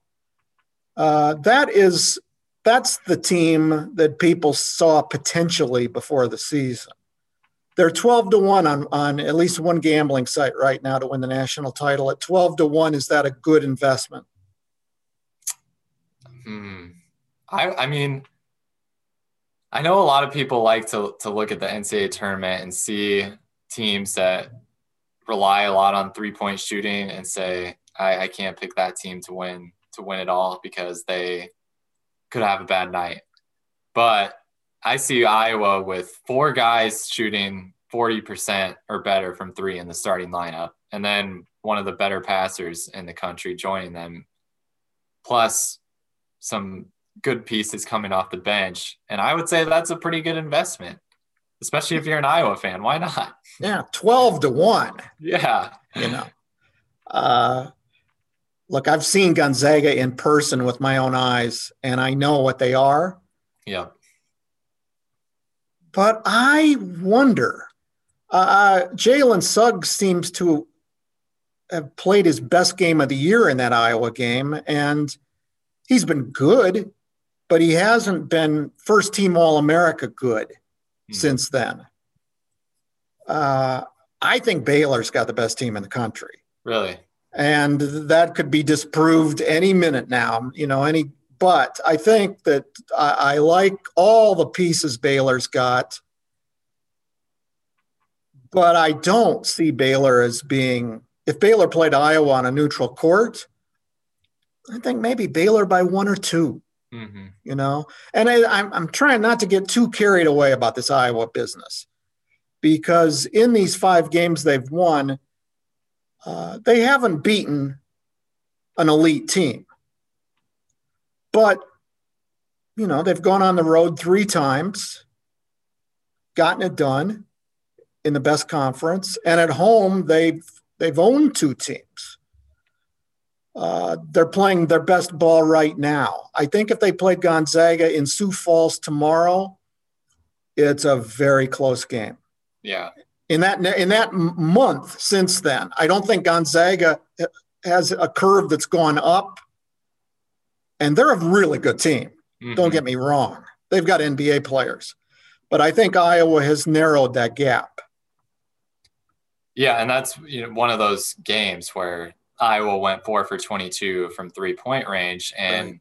Uh, that is that's the team that people saw potentially before the season. They're 12 to 1 on, on at least one gambling site right now to win the national title. At 12 to 1, is that a good investment? Hmm. I, I mean, I know a lot of people like to, to look at the NCAA tournament and see teams that rely a lot on three point shooting and say, I, I can't pick that team to win to win it all because they could have a bad night. But I see Iowa with four guys shooting 40% or better from three in the starting lineup, and then one of the better passers in the country joining them, plus some good pieces coming off the bench. And I would say that's a pretty good investment, especially if you're an Iowa fan. Why not? Yeah, 12 to 1. Yeah. You know, uh, look, I've seen Gonzaga in person with my own eyes, and I know what they are. Yeah. But I wonder. Uh, Jalen Suggs seems to have played his best game of the year in that Iowa game, and he's been good, but he hasn't been first team All America good mm-hmm. since then. Uh, I think Baylor's got the best team in the country. Really? and that could be disproved any minute now. You know, any. But I think that I, I like all the pieces Baylor's got, but I don't see Baylor as being. If Baylor played Iowa on a neutral court, I think maybe Baylor by one or 2 mm-hmm. You know, and I, I'm I'm trying not to get too carried away about this Iowa business because in these five games they've won uh, they haven't beaten an elite team. But, you know, they've gone on the road three times, gotten it done in the best conference, and at home they've they've owned two teams. Uh, they're playing their best ball right now. I think if they played Gonzaga in Sioux Falls tomorrow, it's a very close game. Yeah in that in that month since then. I don't think Gonzaga has a curve that's gone up, and they're a really good team. Mm-hmm. Don't get me wrong; they've got NBA players, but I think Iowa has narrowed that gap. Yeah, and that's you know one of those games where Iowa went four for twenty-two from three-point range, and right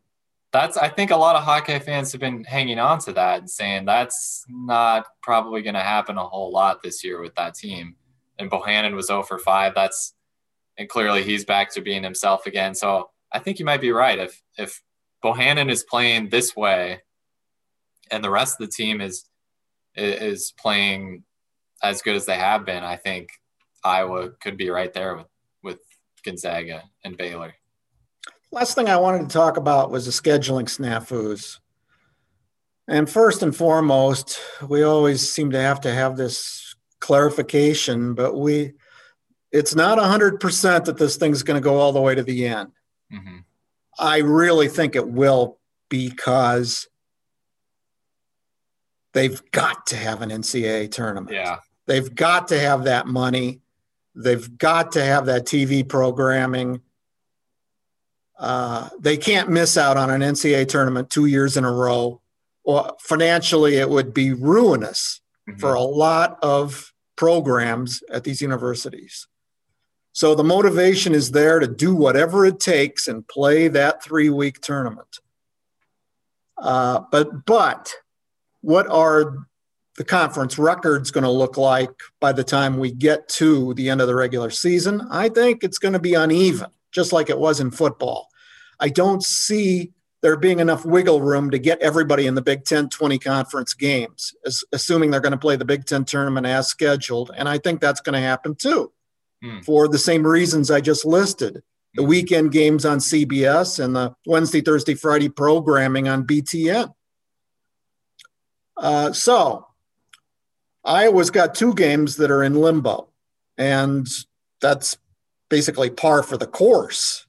that's I think a lot of Hawkeye fans have been hanging on to that and saying that's not probably going to happen a whole lot this year with that team. And Bohannon was 0 for 5. That's and clearly he's back to being himself again. So I think you might be right. If if Bohannon is playing this way, and the rest of the team is is playing as good as they have been, I think Iowa could be right there with with Gonzaga and Baylor. Last thing I wanted to talk about was the scheduling snafus. And first and foremost, we always seem to have to have this clarification, but we it's not 100% that this thing's going to go all the way to the end. Mm-hmm. I really think it will because they've got to have an NCAA tournament. Yeah. They've got to have that money. They've got to have that TV programming. Uh, they can't miss out on an NCAA tournament two years in a row. Well, financially, it would be ruinous mm-hmm. for a lot of programs at these universities. So the motivation is there to do whatever it takes and play that three week tournament. Uh, but but what are the conference records going to look like by the time we get to the end of the regular season? I think it's going to be uneven, just like it was in football. I don't see there being enough wiggle room to get everybody in the Big Ten 20 conference games, as, assuming they're going to play the Big Ten tournament as scheduled. And I think that's going to happen too, mm. for the same reasons I just listed. the mm-hmm. weekend games on CBS and the Wednesday, Thursday, Friday programming on BTN. Uh, so Iowa's got two games that are in limbo, and that's basically par for the course.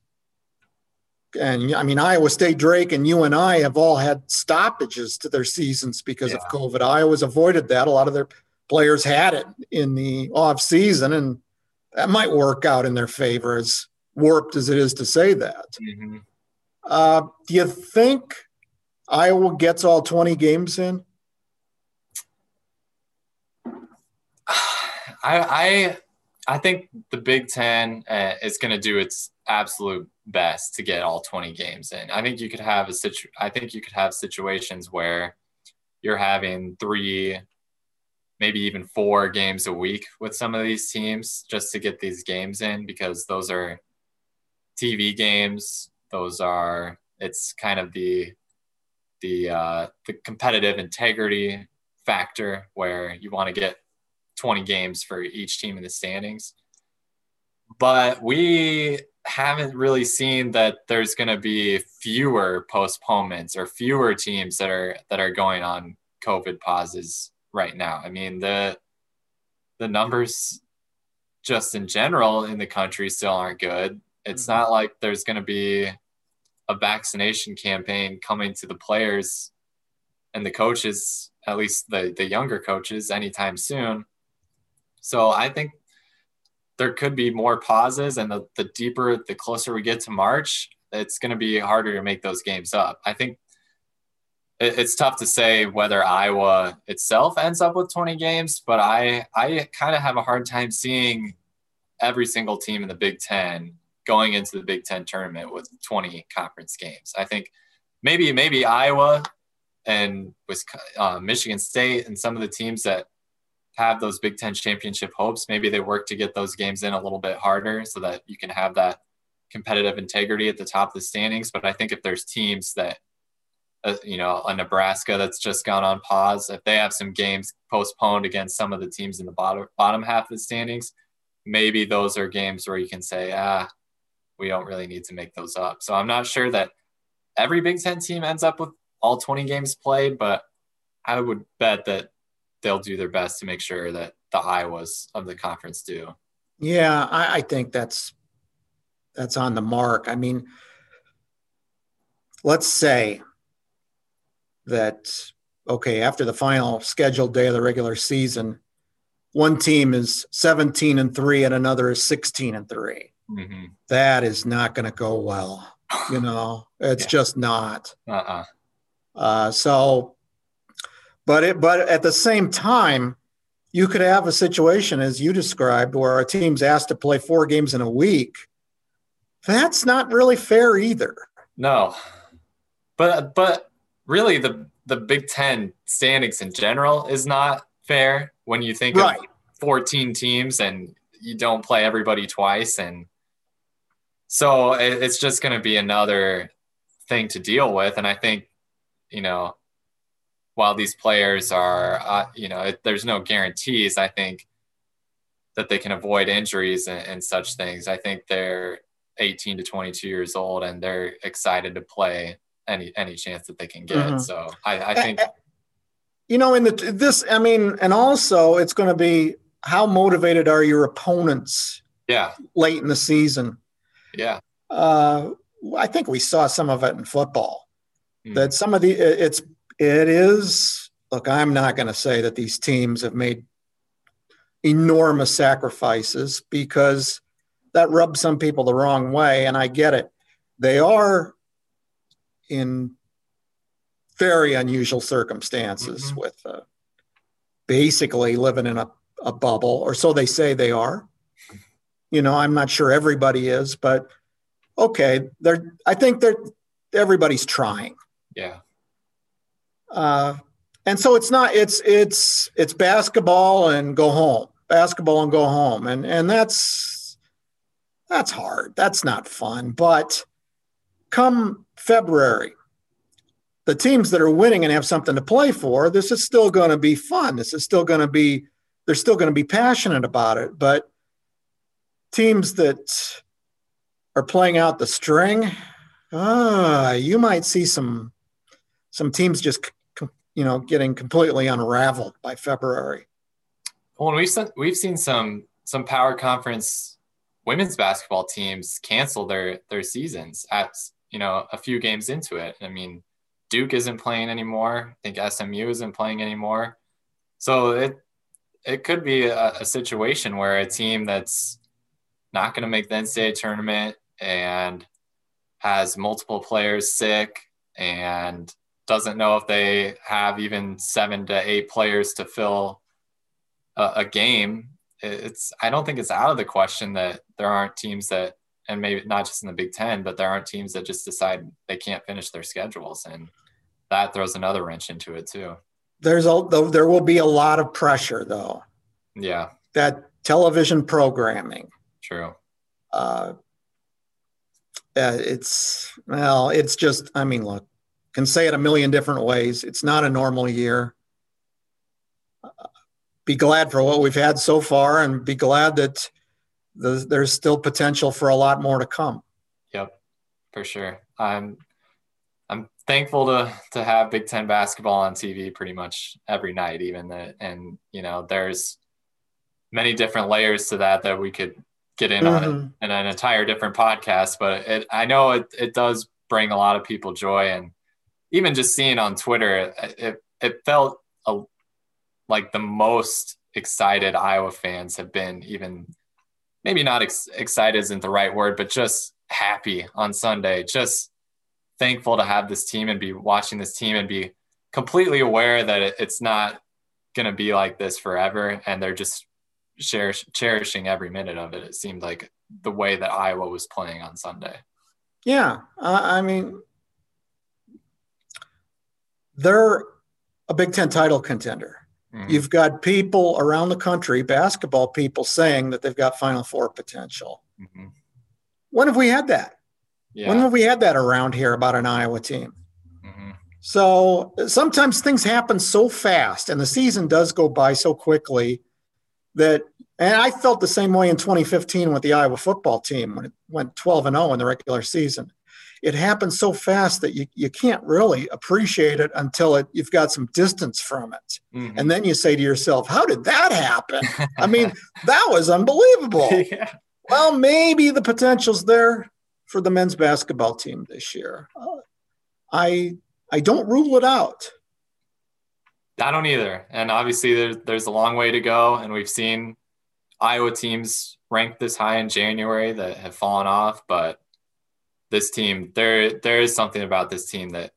And I mean, Iowa State, Drake, and you and I have all had stoppages to their seasons because yeah. of COVID. Iowa's avoided that. A lot of their players had it in the off season, and that might work out in their favor, as warped as it is to say that. Mm-hmm. Uh, do you think Iowa gets all 20 games in? I I I think the Big Ten uh, is going to do its absolute best to get all 20 games in. I think you could have a situ- I think you could have situations where you're having three, maybe even four games a week with some of these teams just to get these games in because those are TV games. Those are it's kind of the the uh, the competitive integrity factor where you want to get 20 games for each team in the standings. But we haven't really seen that there's going to be fewer postponements or fewer teams that are that are going on COVID pauses right now. I mean the the numbers just in general in the country still aren't good. It's mm-hmm. not like there's going to be a vaccination campaign coming to the players and the coaches, at least the the younger coaches, anytime soon. So I think there could be more pauses, and the, the deeper, the closer we get to March, it's going to be harder to make those games up. I think it's tough to say whether Iowa itself ends up with 20 games, but I I kind of have a hard time seeing every single team in the Big Ten going into the Big Ten tournament with 20 conference games. I think maybe maybe Iowa and uh, Michigan State and some of the teams that have those Big Ten championship hopes, maybe they work to get those games in a little bit harder so that you can have that competitive integrity at the top of the standings. But I think if there's teams that, uh, you know, a Nebraska that's just gone on pause, if they have some games postponed against some of the teams in the bottom bottom half of the standings, maybe those are games where you can say, ah, we don't really need to make those up. So I'm not sure that every Big Ten team ends up with all 20 games played, but I would bet that they'll do their best to make sure that the Iowas of the conference do. Yeah, I, I think that's that's on the mark. I mean, let's say that okay, after the final scheduled day of the regular season, one team is 17 and 3 and another is 16 and 3. Mm-hmm. That is not going to go well. You know, it's yeah. just not. Uh-uh. Uh, so but it, but at the same time, you could have a situation as you described where a team's asked to play four games in a week. That's not really fair either. No, but but really the the Big Ten standings in general is not fair when you think right. of 14 teams and you don't play everybody twice and so it's just going to be another thing to deal with and i think you know while these players are, uh, you know, it, there's no guarantees. I think that they can avoid injuries and, and, such things. I think they're 18 to 22 years old and they're excited to play any any chance that they can get. Mm-hmm. So I, I think. You know, in the this, I mean, and also it's going to be how motivated are your opponents? Yeah. Late in the season. Yeah. Uh, I think we saw some of it in football. Mm. That some of the it's it is, look, I'm not going to say that these teams have made enormous sacrifices because that rubs some people the wrong way, and I get it. They are in very unusual circumstances mm-hmm. with uh, basically living in a, a bubble, or so they say they are. You know, I'm not sure everybody is, but okay, they're. I think they're. Everybody's trying. Yeah. Uh, and so it's not it's it's it's basketball and go home basketball and go home and and that's that's hard that's not fun but come february the teams that are winning and have something to play for this is still going to be fun this is still going to be they're still going to be passionate about it but teams that are playing out the string, uh, you might see some some teams just you know getting completely unraveled by February. Well, we've seen, we've seen some some power conference women's basketball teams cancel their their seasons at you know a few games into it. I mean, Duke isn't playing anymore. I think SMU isn't playing anymore. So it it could be a, a situation where a team that's not going to make the NCAA tournament and has multiple players sick and doesn't know if they have even seven to eight players to fill a, a game. It's I don't think it's out of the question that there aren't teams that and maybe not just in the Big Ten, but there aren't teams that just decide they can't finish their schedules, and that throws another wrench into it too. There's a there will be a lot of pressure though. Yeah. That television programming. True. Uh, uh, it's well, it's just. I mean, look, can say it a million different ways. It's not a normal year. Uh, be glad for what we've had so far, and be glad that the, there's still potential for a lot more to come. Yep, for sure. I'm I'm thankful to to have Big Ten basketball on TV pretty much every night, even that, and you know, there's many different layers to that that we could get in mm-hmm. on in an entire different podcast. But it, I know it, it does bring a lot of people joy, and even just seeing on Twitter, it it, it felt a, like the most excited Iowa fans have been even maybe not ex- excited isn't the right word, but just happy on Sunday, just thankful to have this team and be watching this team and be completely aware that it, it's not going to be like this forever. And they're just cherish, cherishing every minute of it. It seemed like the way that Iowa was playing on Sunday. Yeah. Uh, I mean, they're a Big Ten title contender. Mm-hmm. You've got people around the country, basketball people, saying that they've got Final Four potential. Mm-hmm. When have we had that? Yeah. When have we had that around here about an Iowa team? Mm-hmm. So sometimes things happen so fast, and the season does go by so quickly that. And I felt the same way in 2015 with the Iowa football team when it went 12 and 0 in the regular season it happens so fast that you, you can't really appreciate it until it, you've got some distance from it. Mm-hmm. And then you say to yourself, how did that happen? I mean, that was unbelievable. Yeah. Well, maybe the potential's there for the men's basketball team this year. Uh, I I don't rule it out. I don't either. And obviously there, there's a long way to go. And we've seen Iowa teams ranked this high in January that have fallen off, but this team there there is something about this team that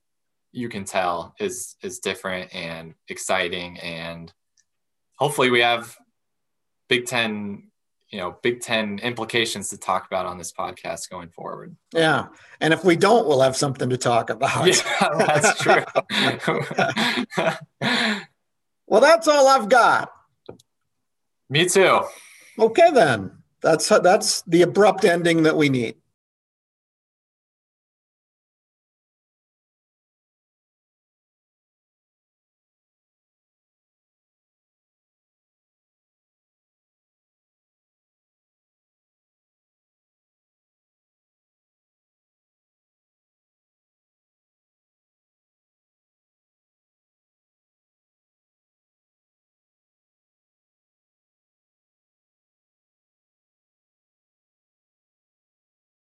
you can tell is is different and exciting. And hopefully we have big 10 you know big 10 implications to talk about on this podcast going forward. Yeah. And if we don't we'll have something to talk about. Yeah that's true. Well that's all i've got. Me too. Okay then. That's that's the abrupt ending that we need